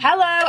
Hello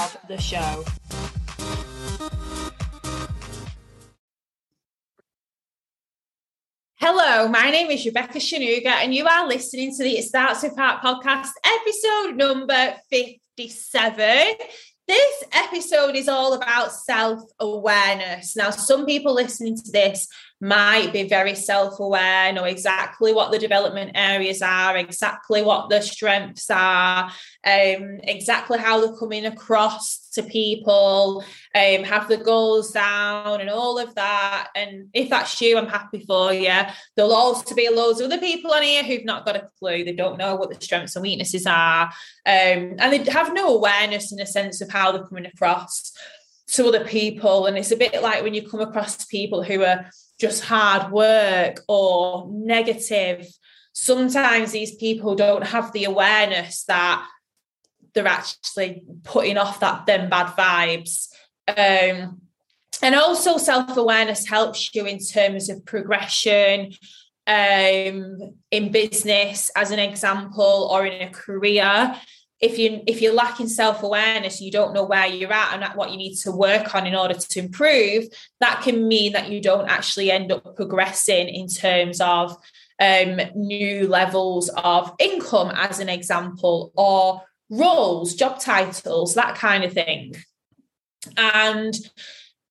of the show. Hello, my name is Rebecca Sonuga, and you are listening to the It Starts With Heart podcast, episode number 57. This episode is all about self awareness. Now, some people listening to this might be very self aware, know exactly what the development areas are, exactly what the strengths are, um, exactly how they're coming across to people, um, have the goals down and all of that. And if that's you, I'm happy for you. There'll also be loads of other people on here who've not got a clue. They don't know what the strengths and weaknesses are. Um, and they have no awareness in a sense of how they're coming across to other people. And it's a bit like when you come across people who are just hard work or negative. Sometimes these people don't have the awareness that they're actually putting off that them bad vibes. Um, and also self-awareness helps you in terms of progression um, in business, as an example, or in a career if you if you're lacking self-awareness you don't know where you're at and what you need to work on in order to improve that can mean that you don't actually end up progressing in terms of um, new levels of income as an example or roles job titles that kind of thing. And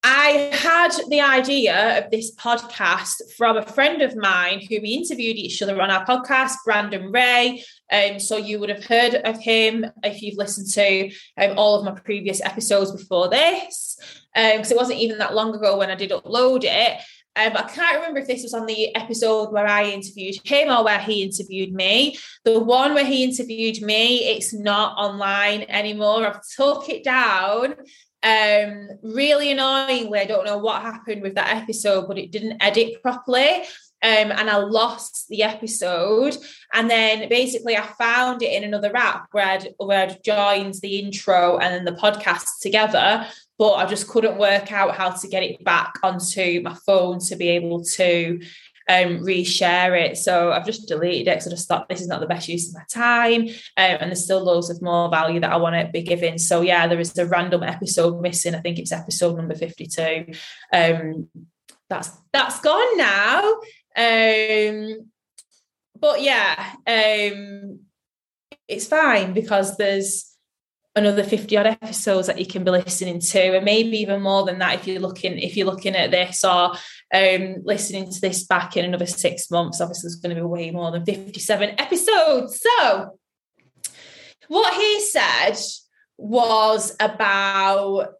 I had the idea of this podcast from a friend of mine who we interviewed each other on our podcast, Brandon Ray. Um, so you would have heard of him if you've listened to um, all of my previous episodes before this, because um, it wasn't even that long ago when I did upload it. Um, I can't remember if this was on the episode where I interviewed him or where he interviewed me. The one where he interviewed me, it's not online anymore. I've took it down um, really annoyingly, I don't know what happened with that episode, but it didn't edit properly. Um, and I lost the episode. And then basically, I found it in another app where I'd, where I'd joined the intro and then the podcast together, but I just couldn't work out how to get it back onto my phone to be able to um, reshare it. So I've just deleted it because I just thought this is not the best use of my time. Um, and there's still loads of more value that I want to be giving. So yeah, there is a random episode missing. I think it's episode number 52. Um, that's that's gone now. Um, but yeah, um, it's fine because there's another 50 odd episodes that you can be listening to and maybe even more than that if you're looking if you're looking at this or um, listening to this back in another six months. Obviously there's going to be way more than 57 episodes. So what he said was about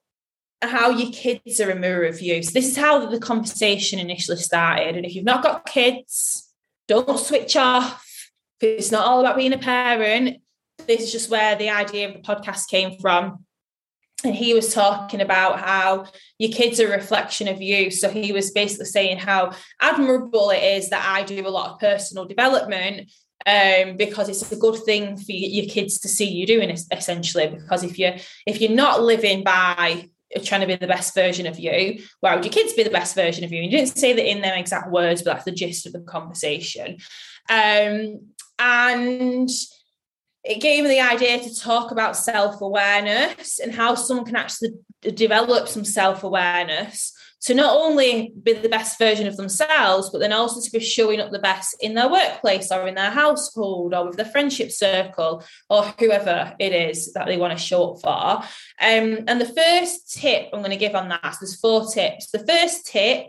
how your kids are a mirror of you. So this is how the conversation initially started and if you've not got kids don't switch off. It's not all about being a parent this is just where the idea of the podcast came from. And he was talking about how your kids are a reflection of you. So he was basically saying how admirable it is that I do a lot of personal development um, because it's a good thing for your kids to see you doing it essentially. Because if you're if you're not living by trying to be the best version of you, why would your kids be the best version of you? And you didn't say that in them exact words, but that's the gist of the conversation. Um, and it gave me the idea to talk about self awareness and how someone can actually develop some self awareness to not only be the best version of themselves, but then also to be showing up the best in their workplace or in their household or with their friendship circle or whoever it is that they want to show up for. Um, and the first tip I'm going to give on that, so there's four tips. The first tip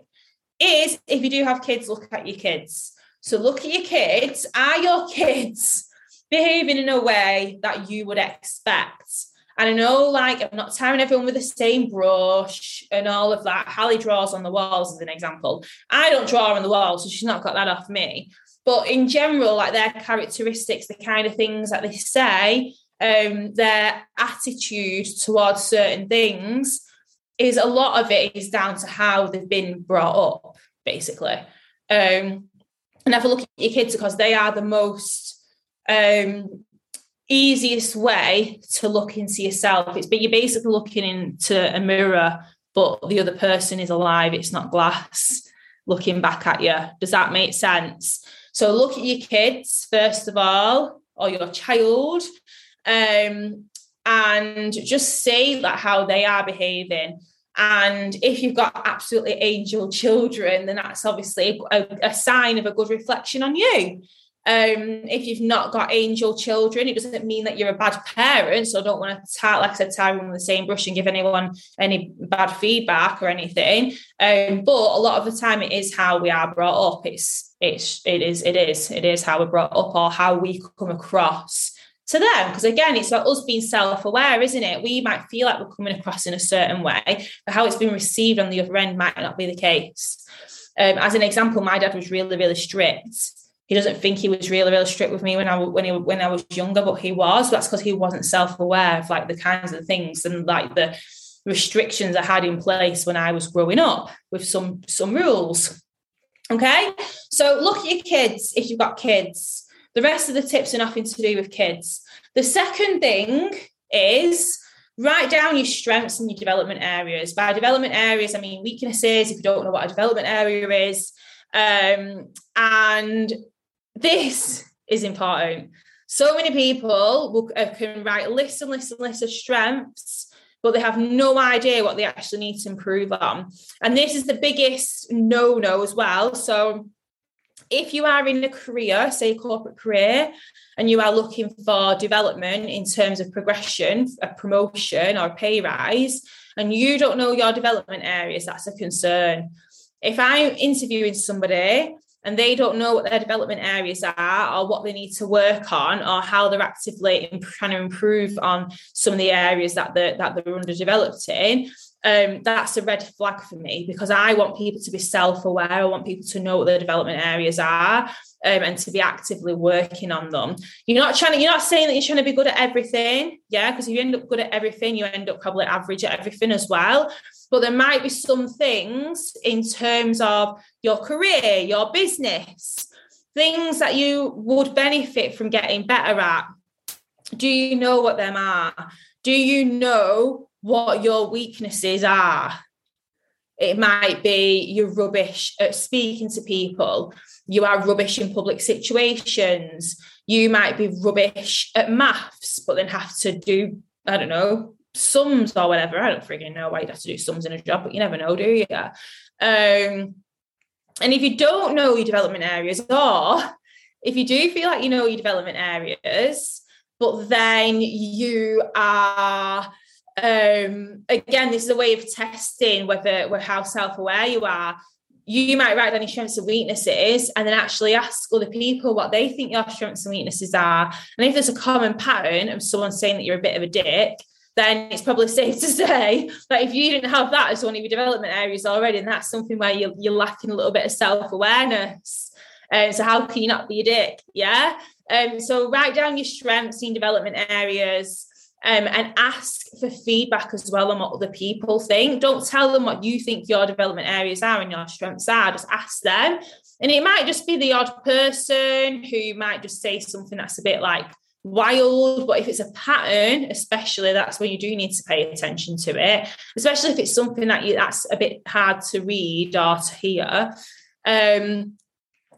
is if you do have kids, look at your kids. So look at your kids. Are your kids behaving in a way that you would expect. And I know, like, I'm not tearing everyone with the same brush and all of that. Hallie draws on the walls, as an example. I don't draw on the walls, so she's not got that off me. But in general, like their characteristics, the kind of things that they say, um, their attitude towards certain things is a lot of it is down to how they've been brought up, basically. Um, and have a look at your kids because they are the most um, easiest way to look into yourself. It's but you're basically looking into a mirror, but the other person is alive. It's not glass looking back at you. Does that make sense? So look at your kids first of all, or your child, um, and just see that how they are behaving. And if you've got absolutely angel children, then that's obviously a, a sign of a good reflection on you. Um, if you've not got angel children, it doesn't mean that you're a bad parent. So I don't want to tar, like I said, tie with the same brush and give anyone any bad feedback or anything. Um, but a lot of the time, it is how we are brought up. It's it's it is it is it is how we're brought up or how we come across to them. Because again, it's about us being self-aware, isn't it? We might feel like we're coming across in a certain way, but how it's been received on the other end might not be the case. Um, as an example, my dad was really, really strict he doesn't think he was really really strict with me when I when he when I was younger, but he was. That's because he wasn't self aware of like the kinds of things and like the restrictions I had in place when I was growing up with some some rules. Okay, so look at your kids if you've got kids. The rest of the tips are nothing to do with kids. The second thing is write down your strengths and your development areas. By development areas, I mean weaknesses. If you don't know what a development area is, um, and this is important. So many people will, uh, can write lists and lists and lists of strengths, but they have no idea what they actually need to improve on. And this is the biggest no no as well. So, if you are in a career, say a corporate career, and you are looking for development in terms of progression, a promotion or a pay rise, and you don't know your development areas, that's a concern. If I'm interviewing somebody and they don't know what their development areas are or what they need to work on or how they're actively trying to improve on some of the areas that they're, that they're underdeveloped in um, that's a red flag for me because I want people to be self-aware. I want people to know what their development areas are um, and to be actively working on them. You're not trying to, you're not saying that you're trying to be good at everything, yeah, because if you end up good at everything, you end up probably average at everything as well but there might be some things in terms of your career, your business, things that you would benefit from getting better at. Do you know what them are? Do you know what your weaknesses are? It might be you're rubbish at speaking to people. You are rubbish in public situations. You might be rubbish at maths, but then have to do, I don't know, sums or whatever. I don't freaking know why you'd have to do sums in a job, but you never know, do you? Um, and if you don't know your development areas, or if you do feel like you know your development areas, but then you are um again this is a way of testing whether, whether how self-aware you are you might write down your strengths and weaknesses and then actually ask other people what they think your strengths and weaknesses are and if there's a common pattern of someone saying that you're a bit of a dick then it's probably safe to say that if you didn't have that as one of your development areas already, and that's something where you're, you're lacking a little bit of self awareness. Um, so how can you not be a dick? Yeah. Um, so write down your strengths in development areas. Um, and ask for feedback as well on what other people think. Don't tell them what you think your development areas are and your strengths are. Just ask them. And it might just be the odd person who might just say something that's a bit like, wild but if it's a pattern especially that's when you do need to pay attention to it especially if it's something that you that's a bit hard to read or to hear um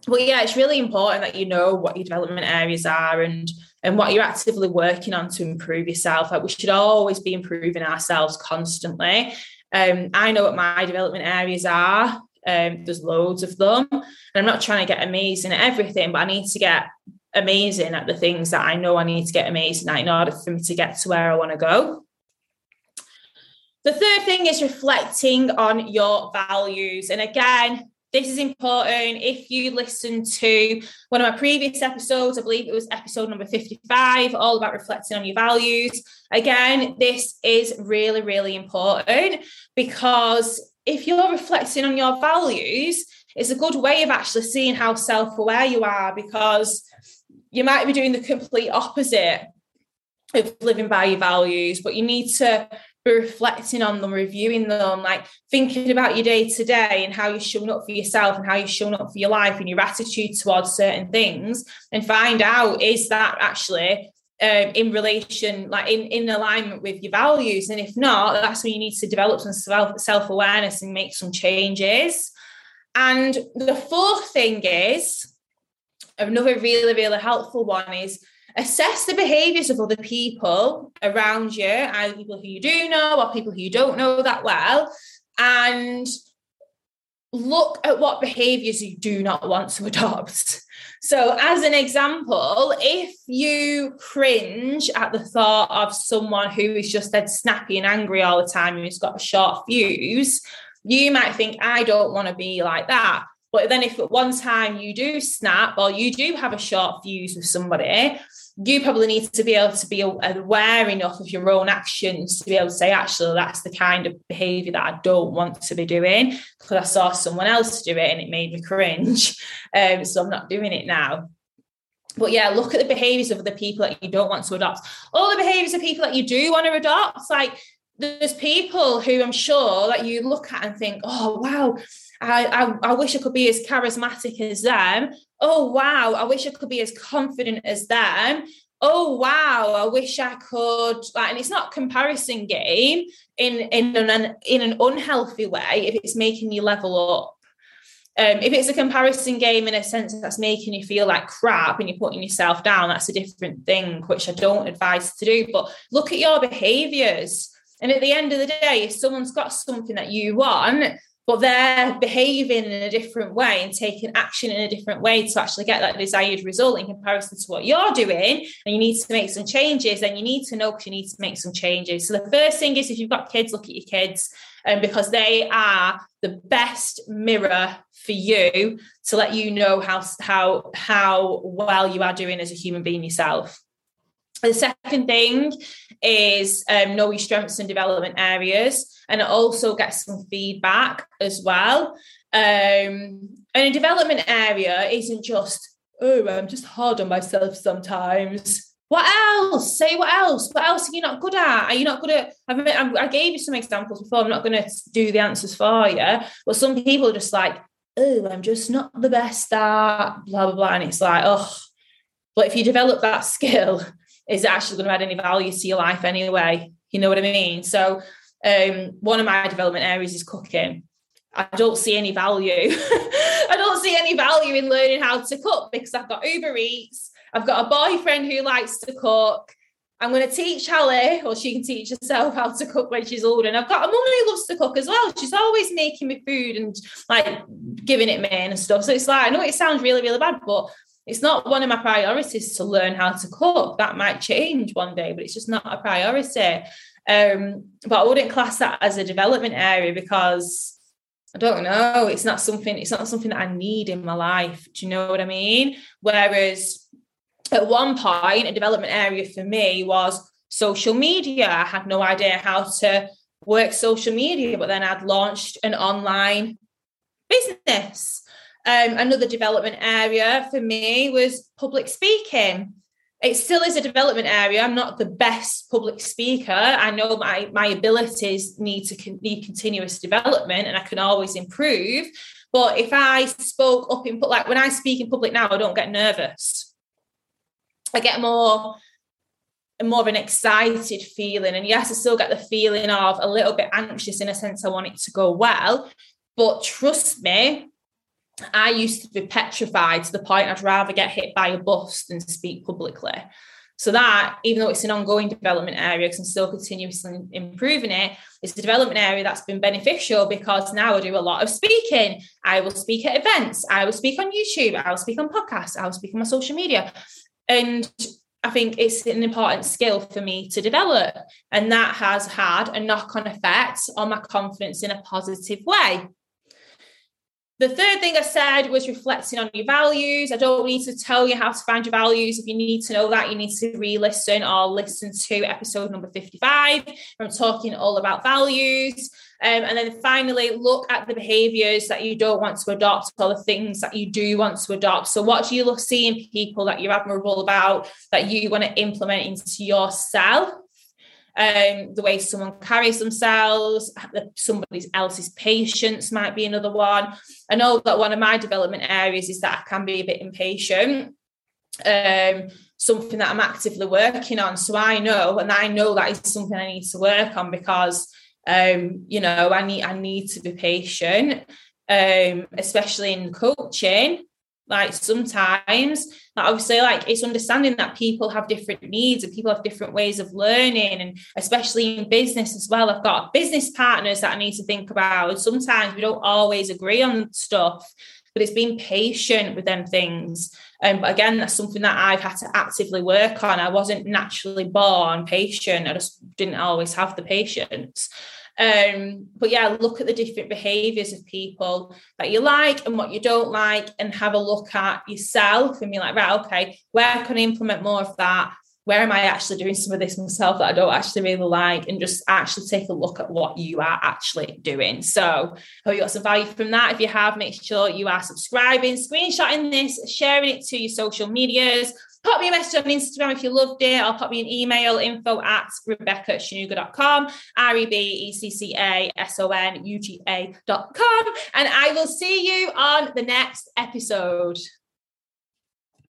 but yeah it's really important that you know what your development areas are and and what you're actively working on to improve yourself like we should always be improving ourselves constantly um i know what my development areas are um, there's loads of them and i'm not trying to get amazing at everything but i need to get amazing at the things that I know I need to get amazing at in order for me to get to where I want to go. The third thing is reflecting on your values. And again, this is important. If you listen to one of my previous episodes, I believe it was episode number 55, all about reflecting on your values. Again, this is really, really important because if you're reflecting on your values, it's a good way of actually seeing how self aware you are because you might be doing the complete opposite of living by your values, but you need to reflecting on them, reviewing them, like thinking about your day to day and how you're showing up for yourself and how you're showing up for your life and your attitude towards certain things, and find out is that actually um, in relation, like in, in alignment with your values. And if not, that's when you need to develop some self self awareness and make some changes. And the fourth thing is another really, really helpful one is assess the behaviors of other people around you, either people who you do know or people who you don't know that well, and look at what behaviors you do not want to adopt. So, as an example, if you cringe at the thought of someone who is just dead snappy and angry all the time and who's got a short fuse, you might think, I don't want to be like that. But then, if at one time you do snap or you do have a short fuse with somebody, you probably need to be able to be aware enough of your own actions to be able to say, actually, that's the kind of behavior that I don't want to be doing because I saw someone else do it and it made me cringe. Um, so I'm not doing it now. But yeah, look at the behaviors of the people that you don't want to adopt. All the behaviors of people that you do want to adopt. Like there's people who I'm sure that you look at and think, oh wow, I, I, I wish I could be as charismatic as them. Oh, wow, I wish I could be as confident as them. Oh wow, I wish I could like, and it's not comparison game in in an in an unhealthy way if it's making you level up. Um, if it's a comparison game in a sense that's making you feel like crap and you're putting yourself down, that's a different thing, which I don't advise to do. But look at your behaviors. And at the end of the day, if someone's got something that you want, but they're behaving in a different way and taking action in a different way to actually get that desired result in comparison to what you're doing. And you need to make some changes then you need to know because you need to make some changes. So the first thing is if you've got kids look at your kids um, because they are the best mirror for you to let you know how how how well you are doing as a human being yourself the second thing is um, know your strengths and development areas, and also get some feedback as well. Um, and a development area isn't just, oh, I'm just hard on myself sometimes. What else? Say what else? What else are you not good at? Are you not good at? I, I gave you some examples before. I'm not going to do the answers for you, but some people are just like, oh, I'm just not the best at blah blah blah, and it's like, oh. But if you develop that skill, is it actually going to add any value to your life anyway. You know what I mean? So um, one of my development areas is cooking. I don't see any value. I don't see any value in learning how to cook because I've got Uber Eats. I've got a boyfriend who likes to cook. I'm going to teach Hallie, or she can teach herself how to cook when she's older. And I've got a mum who loves to cook as well. She's always making me food and like giving it me and stuff. So it's like, I know it sounds really, really bad, but it's not one of my priorities to learn how to cook. That might change one day, but it's just not a priority. Um, but I wouldn't class that as a development area because I don't know. It's not something. It's not something that I need in my life. Do you know what I mean? Whereas at one point, a development area for me was social media. I had no idea how to work social media, but then I'd launched an online business. Um, another development area for me was public speaking. It still is a development area. I'm not the best public speaker. I know my my abilities need to con- need continuous development, and I can always improve. But if I spoke up in like when I speak in public now, I don't get nervous. I get more more of an excited feeling. And yes, I still get the feeling of a little bit anxious in a sense I want it to go well. But trust me, I used to be petrified to the point I'd rather get hit by a bus than speak publicly. So that, even though it's an ongoing development area, because I'm still continuously improving it, it's a development area that's been beneficial because now I do a lot of speaking. I will speak at events, I will speak on YouTube, I will speak on podcasts, I will speak on my social media. And I think it's an important skill for me to develop. And that has had a knock on effect on my confidence in a positive way. The third thing I said was reflecting on your values. I don't need to tell you how to find your values. If you need to know that, you need to re listen or listen to episode number 55. I'm talking all about values. Um, and then finally, look at the behaviors that you don't want to adopt or the things that you do want to adopt. So, what do you see in people that you're admirable about that you want to implement into yourself? Um, the way someone carries themselves, somebody else's patience might be another one. I know that one of my development areas is that I can be a bit impatient. Um, something that I'm actively working on. So I know, and I know that is something I need to work on because um, you know, I need I need to be patient, um, especially in coaching. Like sometimes, like obviously, like it's understanding that people have different needs and people have different ways of learning, and especially in business as well. I've got business partners that I need to think about, and sometimes we don't always agree on stuff but it's being patient with them things. Um, but again, that's something that I've had to actively work on. I wasn't naturally born patient. I just didn't always have the patience. Um, but yeah, look at the different behaviors of people that you like and what you don't like, and have a look at yourself and be like, right, okay, where can I implement more of that? Where am I actually doing some of this myself that I don't actually really like? And just actually take a look at what you are actually doing. So, hope you got some value from that. If you have, make sure you are subscribing, screenshotting this, sharing it to your social medias pop me a message on Instagram if you loved it. I'll pop you an email info at Rebecca rebeccasonuga.com, R E B E C C A S O N U G A.com. And I will see you on the next episode.